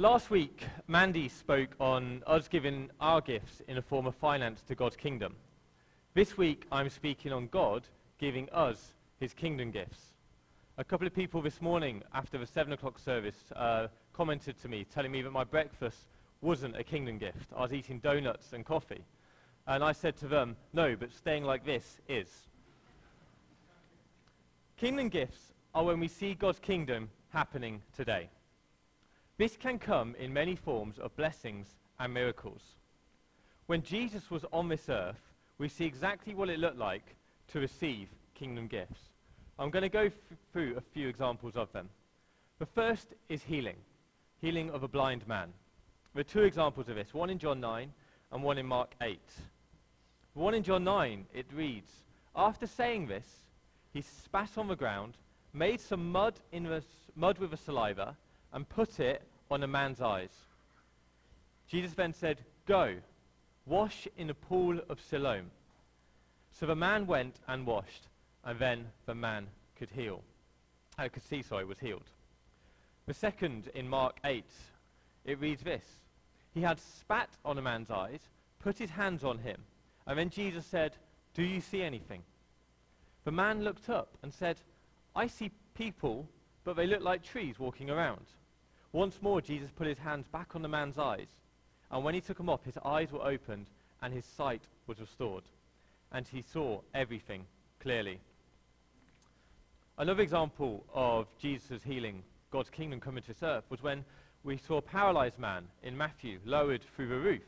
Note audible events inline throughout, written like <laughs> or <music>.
Last week, Mandy spoke on us giving our gifts in a form of finance to God's kingdom. This week, I'm speaking on God giving us his kingdom gifts. A couple of people this morning, after the 7 o'clock service, uh, commented to me, telling me that my breakfast wasn't a kingdom gift. I was eating donuts and coffee. And I said to them, no, but staying like this is. Kingdom gifts are when we see God's kingdom happening today. This can come in many forms of blessings and miracles. When Jesus was on this earth, we see exactly what it looked like to receive kingdom gifts. I'm going to go through a few examples of them. The first is healing, healing of a blind man. There are two examples of this, one in John 9 and one in Mark 8. The one in John 9, it reads, After saying this, he spat on the ground, made some mud, in the mud with the saliva, and put it on a man's eyes. Jesus then said, Go, wash in the pool of Siloam. So the man went and washed, and then the man could heal. Uh, could see, sorry, was healed. The second in Mark 8, it reads this. He had spat on a man's eyes, put his hands on him, and then Jesus said, Do you see anything? The man looked up and said, I see people, but they look like trees walking around. Once more, Jesus put his hands back on the man's eyes, and when he took them off, his eyes were opened, and his sight was restored, and he saw everything clearly. Another example of Jesus' healing, God's kingdom coming to earth, was when we saw a paralyzed man in Matthew lowered through the roof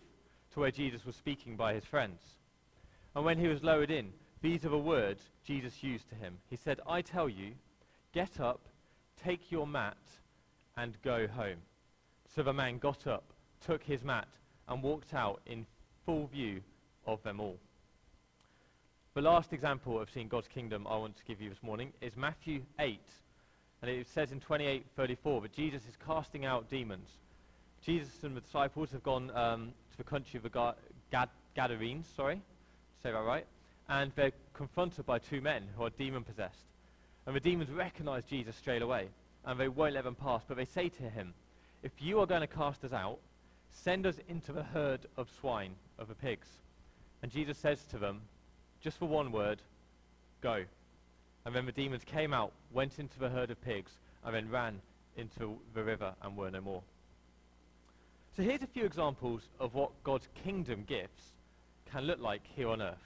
to where Jesus was speaking by his friends. And when he was lowered in, these are the words Jesus used to him. He said, I tell you, get up, take your mat, and go home. So the man got up, took his mat, and walked out in full view of them all. The last example of seeing God's kingdom I want to give you this morning is Matthew 8. And it says in 28:34 that Jesus is casting out demons. Jesus and the disciples have gone um, to the country of the Ga- Gad- Gadarenes, sorry, say that right, and they're confronted by two men who are demon possessed. And the demons recognize Jesus straight away, and they won't let them pass. But they say to him, If you are going to cast us out, send us into the herd of swine, of the pigs. And Jesus says to them, just for one word, go. And then the demons came out, went into the herd of pigs, and then ran into the river and were no more. So here's a few examples of what God's kingdom gifts can look like here on earth.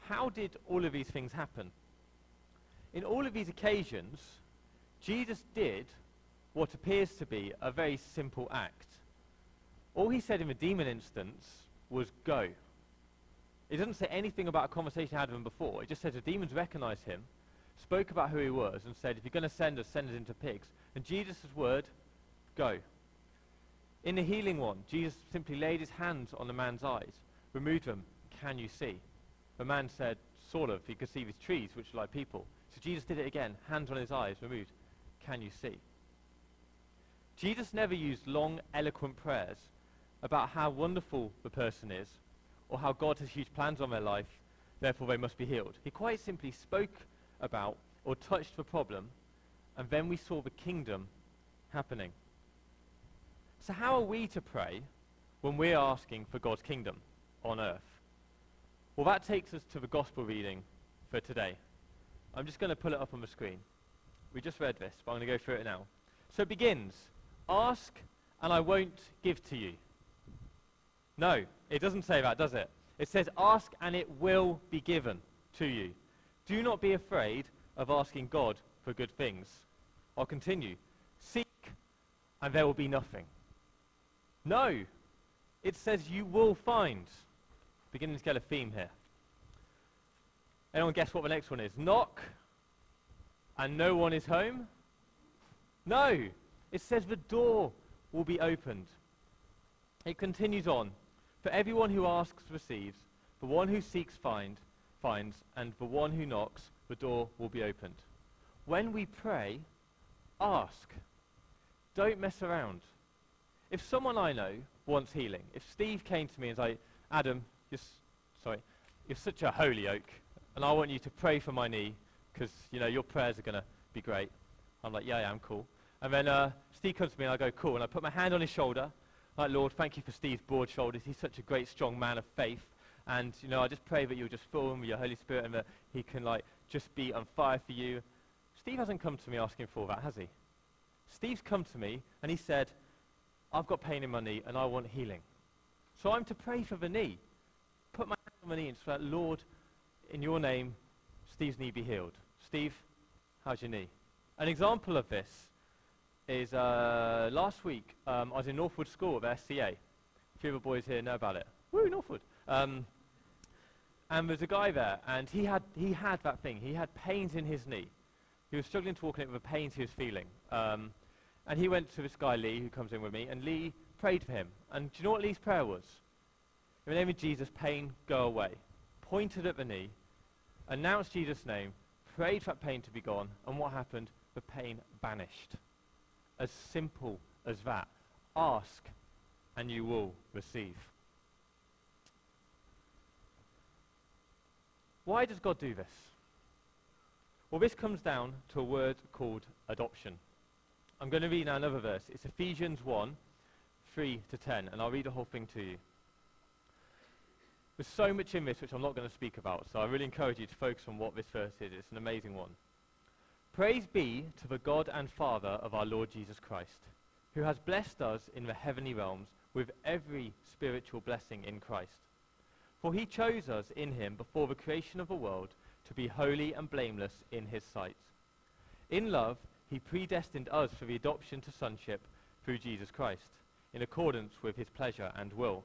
How did all of these things happen? In all of these occasions, Jesus did what appears to be a very simple act. All he said in the demon instance was go. It doesn't say anything about a conversation he had with him before. It just says the demons recognized him, spoke about who he was, and said, if you're going to send us, send us into pigs. And Jesus' word, go. In the healing one, Jesus simply laid his hands on the man's eyes, removed them. Can you see? The man said, sort of. He could see these trees, which are like people. So Jesus did it again. Hands on his eyes, removed. Can you see? Jesus never used long, eloquent prayers about how wonderful the person is or how God has huge plans on their life, therefore they must be healed. He quite simply spoke about or touched the problem, and then we saw the kingdom happening. So, how are we to pray when we're asking for God's kingdom on earth? Well, that takes us to the gospel reading for today. I'm just going to pull it up on the screen. We just read this, but I'm going to go through it now. So it begins Ask, and I won't give to you. No, it doesn't say that, does it? It says, Ask, and it will be given to you. Do not be afraid of asking God for good things. I'll continue. Seek, and there will be nothing. No, it says you will find. Beginning to get a theme here. Anyone guess what the next one is? Knock, and no one is home? No, it says the door will be opened. It continues on. For everyone who asks receives, the one who seeks find, finds, and the one who knocks, the door will be opened. When we pray, ask. Don't mess around. If someone I know wants healing, if Steve came to me and said, Adam, you're, sorry, you're such a holy oak, and I want you to pray for my knee, because, you know, your prayers are going to be great. I'm like, yeah, yeah, I'm cool. And then uh, Steve comes to me and I go, cool. And I put my hand on his shoulder. Like, Lord, thank you for Steve's broad shoulders. He's such a great, strong man of faith. And, you know, I just pray that you'll just fill him with your Holy Spirit and that he can, like, just be on fire for you. Steve hasn't come to me asking for that, has he? Steve's come to me and he said, I've got pain in my knee and I want healing. So I'm to pray for the knee. Put my hand on my knee and say, Lord, in your name, Steve's knee be healed. Steve, how's your knee? An example of this is uh, last week um, I was in Northwood School at SCA. A few of the boys here know about it. Woo, Northwood. Um, and there's a guy there, and he had, he had that thing. He had pains in his knee. He was struggling to walk in it with the pains he was feeling. Um, and he went to this guy, Lee, who comes in with me, and Lee prayed for him. And do you know what Lee's prayer was? In the name of Jesus, pain, go away. Pointed at the knee, announced Jesus' name, prayed for that pain to be gone, and what happened? The pain vanished. As simple as that. Ask, and you will receive. Why does God do this? Well, this comes down to a word called adoption. I'm going to read now another verse. It's Ephesians 1, 3 to 10, and I'll read the whole thing to you. There's so much in this which I'm not going to speak about, so I really encourage you to focus on what this verse is. It's an amazing one. Praise be to the God and Father of our Lord Jesus Christ, who has blessed us in the heavenly realms with every spiritual blessing in Christ. For he chose us in him before the creation of the world to be holy and blameless in his sight. In love, he predestined us for the adoption to sonship through Jesus Christ, in accordance with his pleasure and will.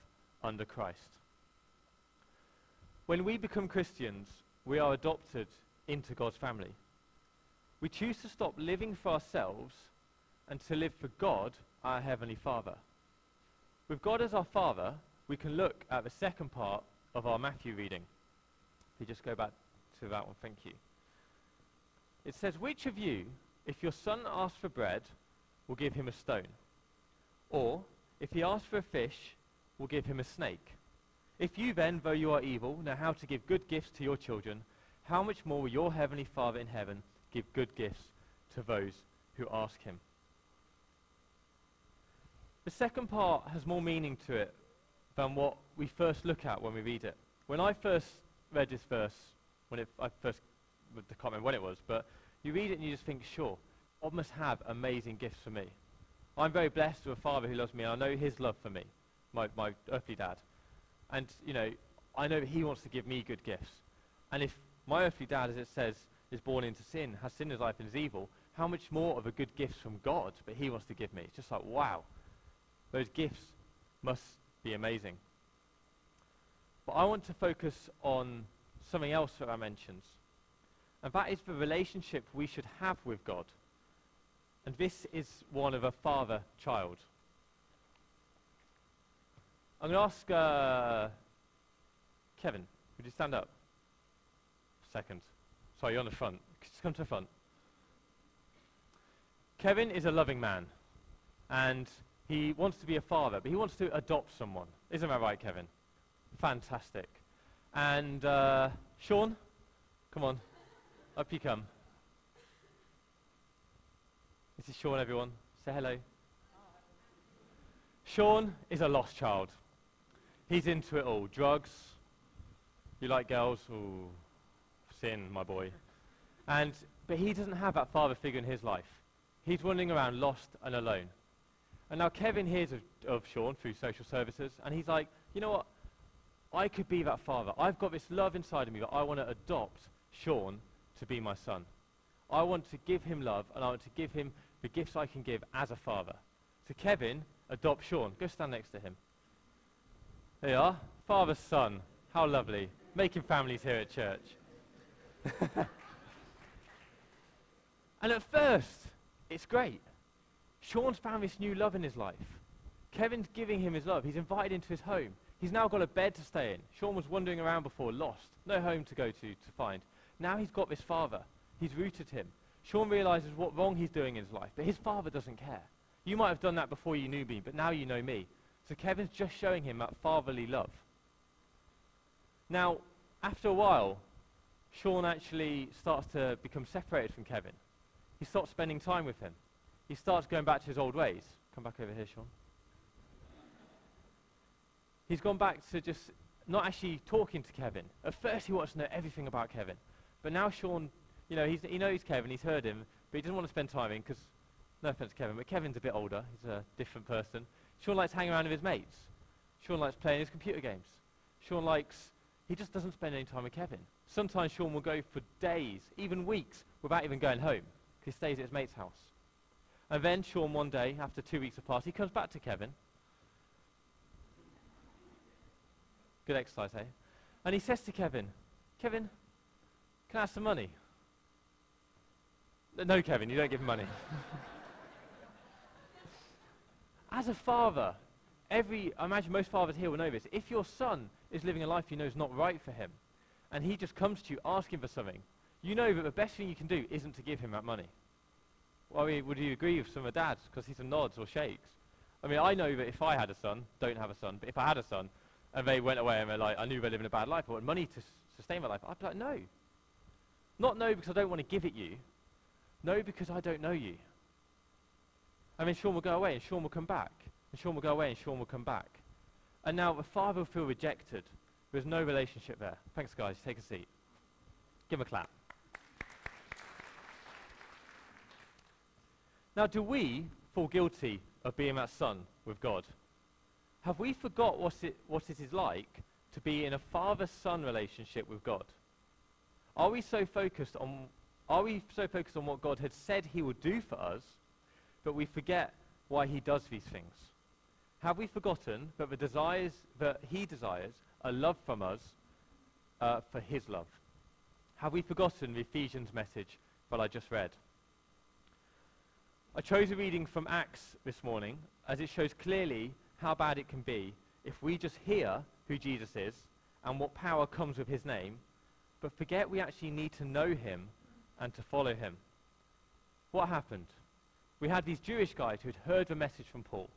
under Christ. When we become Christians, we are adopted into God's family. We choose to stop living for ourselves and to live for God, our Heavenly Father. With God as our Father, we can look at the second part of our Matthew reading. If you just go back to that one, thank you. It says, Which of you, if your son asks for bread, will give him a stone? Or, if he asks for a fish, will give him a snake? If you then, though you are evil, know how to give good gifts to your children, how much more will your heavenly Father in heaven give good gifts to those who ask him? The second part has more meaning to it than what we first look at when we read it. When I first read this verse, when it, I first I can't remember when it was, but you read it and you just think, sure, God must have amazing gifts for me. I'm very blessed with a father who loves me, and I know his love for me, my, my earthly dad. And, you know, I know he wants to give me good gifts. And if my earthly dad, as it says, is born into sin, has sin in his life and is evil, how much more of a good gift from God that he wants to give me? It's just like, wow. Those gifts must be amazing. But I want to focus on something else that I mentioned. And that is the relationship we should have with God. And this is one of a father-child. I'm going to ask uh, Kevin, would you stand up? Second. Sorry, you're on the front. Just come to the front. Kevin is a loving man. And he wants to be a father, but he wants to adopt someone. Isn't that right, Kevin? Fantastic. And uh, Sean, come on. Up you come. This is Sean, everyone. Say hello. Sean is a lost child. He's into it all. Drugs. You like girls? Ooh, sin, my boy. And, but he doesn't have that father figure in his life. He's wandering around lost and alone. And now Kevin hears of, of Sean through social services, and he's like, you know what? I could be that father. I've got this love inside of me that I want to adopt Sean to be my son. I want to give him love, and I want to give him the gifts I can give as a father. So Kevin, adopt Sean. Go stand next to him. There you are. Father, son. How lovely. Making families here at church. <laughs> and at first, it's great. Sean's found this new love in his life. Kevin's giving him his love. He's invited into his home. He's now got a bed to stay in. Sean was wandering around before, lost, no home to go to to find. Now he's got this father. He's rooted him. Sean realizes what wrong he's doing in his life, but his father doesn't care. You might have done that before you knew me, but now you know me. So Kevin's just showing him that fatherly love. Now, after a while, Sean actually starts to become separated from Kevin. He stops spending time with him. He starts going back to his old ways. Come back over here, Sean. He's gone back to just not actually talking to Kevin. At first, he wants to know everything about Kevin. But now Sean, you know, he knows Kevin, he's heard him, but he doesn't want to spend time in because, no offense to Kevin, but Kevin's a bit older. He's a different person. Sean likes hanging around with his mates. Sean likes playing his computer games. Sean likes, he just doesn't spend any time with Kevin. Sometimes Sean will go for days, even weeks, without even going home, because he stays at his mate's house. And then Sean, one day, after two weeks apart, he comes back to Kevin. Good exercise, eh? And he says to Kevin, Kevin, can I have some money? No, Kevin, you don't give him money. <laughs> As a father, every, I imagine most fathers here will know this. If your son is living a life you know is not right for him, and he just comes to you asking for something, you know that the best thing you can do isn't to give him that money. Well, I mean, would you agree with some of dads? Because he nods or shakes. I mean, I know that if I had a son, don't have a son, but if I had a son, and they went away and they're like, I knew they were living a bad life, I wanted money to sustain my life, I'd be like, no. Not no because I don't want to give it you. No because I don't know you. And then Sean will go away and Sean will come back. And Sean will go away and Sean will come back. And now the father will feel rejected. There's no relationship there. Thanks, guys. Take a seat. Give him a clap. Now, do we fall guilty of being that son with God? Have we forgot what it, what it is like to be in a father-son relationship with God? Are we so focused on are we so focused on what God had said he would do for us, but we forget why he does these things? Have we forgotten that the desires that he desires are love from us uh, for his love? Have we forgotten the Ephesians message that I just read? I chose a reading from Acts this morning as it shows clearly how bad it can be if we just hear who Jesus is and what power comes with his name, but forget we actually need to know him and to follow him. What happened? We had these Jewish guys who had heard the message from Paul.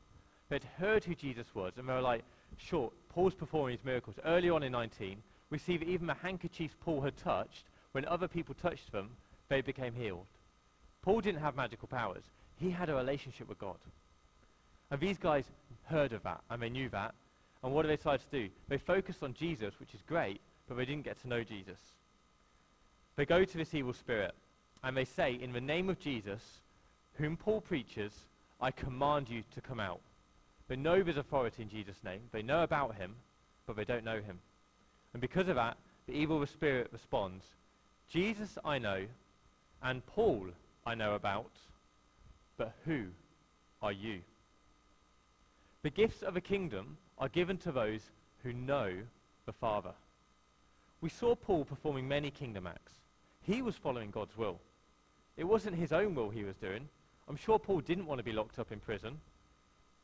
They had heard who Jesus was, and they were like, sure, Paul's performing these miracles. Early on in 19, we see that even the handkerchiefs Paul had touched, when other people touched them, they became healed. Paul didn't have magical powers. He had a relationship with God. And these guys heard of that, and they knew that. And what did they decide to do? They focused on Jesus, which is great, but they didn't get to know Jesus. They go to this evil spirit, and they say, In the name of Jesus, whom Paul preaches, I command you to come out. They know his authority in Jesus' name. They know about him, but they don't know him. And because of that, the evil spirit responds, Jesus I know, and Paul I know about, but who are you? The gifts of a kingdom are given to those who know the Father. We saw Paul performing many kingdom acts. He was following God's will. It wasn't his own will he was doing. I'm sure Paul didn't want to be locked up in prison,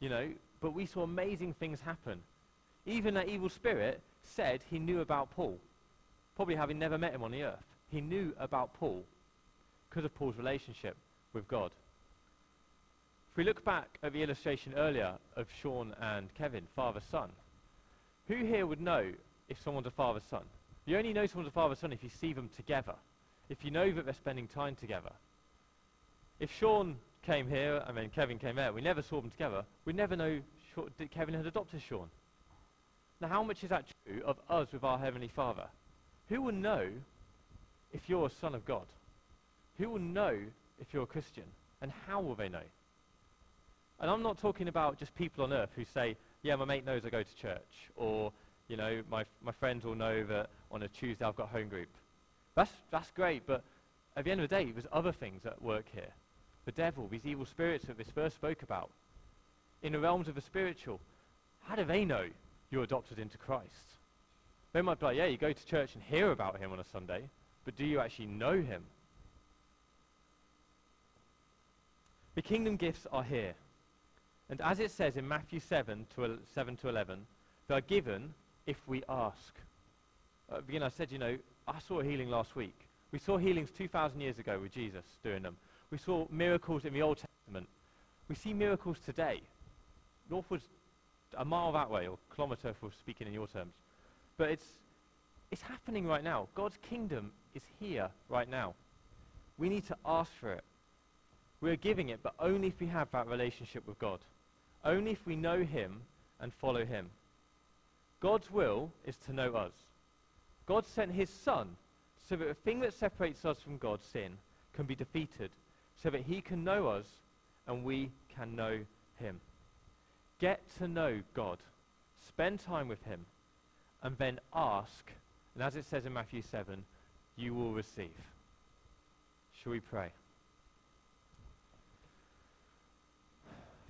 you know, but we saw amazing things happen. Even that evil spirit said he knew about Paul, probably having never met him on the earth. He knew about Paul because of Paul's relationship with God. If we look back at the illustration earlier of Sean and Kevin, father-son, who here would know if someone's a father-son? You only know someone's a father-son if you see them together, if you know that they're spending time together. If Sean came here and then Kevin came there, we never saw them together, we never know that Kevin had adopted Sean. Now, how much is that true of us with our Heavenly Father? Who will know if you're a son of God? Who will know if you're a Christian? And how will they know? And I'm not talking about just people on earth who say, yeah, my mate knows I go to church, or, you know, my, my friends will know that on a Tuesday I've got home group. That's, that's great, but at the end of the day, there's other things at work here. The devil, these evil spirits that this verse spoke about. In the realms of the spiritual, how do they know you're adopted into Christ? They might be like, yeah, you go to church and hear about him on a Sunday, but do you actually know him? The kingdom gifts are here. And as it says in Matthew 7 to, el- 7 to 11, they are given if we ask. At the beginning, I said, you know, I saw a healing last week. We saw healings 2,000 years ago with Jesus doing them. We saw miracles in the Old Testament. We see miracles today. Northwood's a mile that way, or kilometre if we're speaking in your terms. But it's, it's happening right now. God's kingdom is here right now. We need to ask for it. We're giving it, but only if we have that relationship with God. Only if we know Him and follow Him. God's will is to know us. God sent His Son so that the thing that separates us from God, sin, can be defeated, so that He can know us and we can know Him. Get to know God. Spend time with Him. And then ask, and as it says in Matthew 7, you will receive. Shall we pray?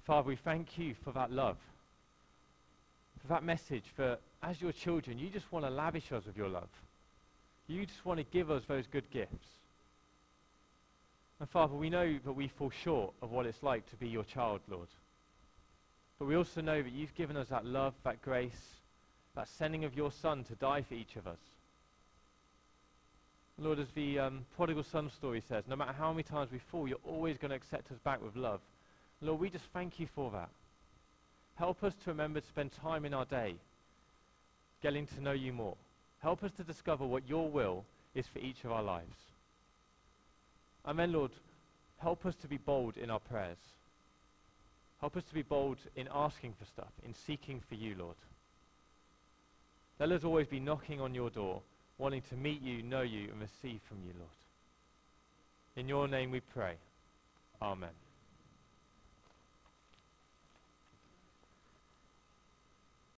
Father, we thank you for that love, for that message, for as your children, you just want to lavish us with your love. You just want to give us those good gifts. And Father, we know that we fall short of what it's like to be your child, Lord. But we also know that you've given us that love, that grace, that sending of your Son to die for each of us. Lord, as the um, prodigal son story says, no matter how many times we fall, you're always going to accept us back with love. Lord, we just thank you for that. Help us to remember to spend time in our day getting to know you more. Help us to discover what your will is for each of our lives. Then, Lord, help us to be bold in our prayers. Help us to be bold in asking for stuff, in seeking for you, Lord. Let us always be knocking on your door, wanting to meet you, know you, and receive from you, Lord. In your name we pray. Amen.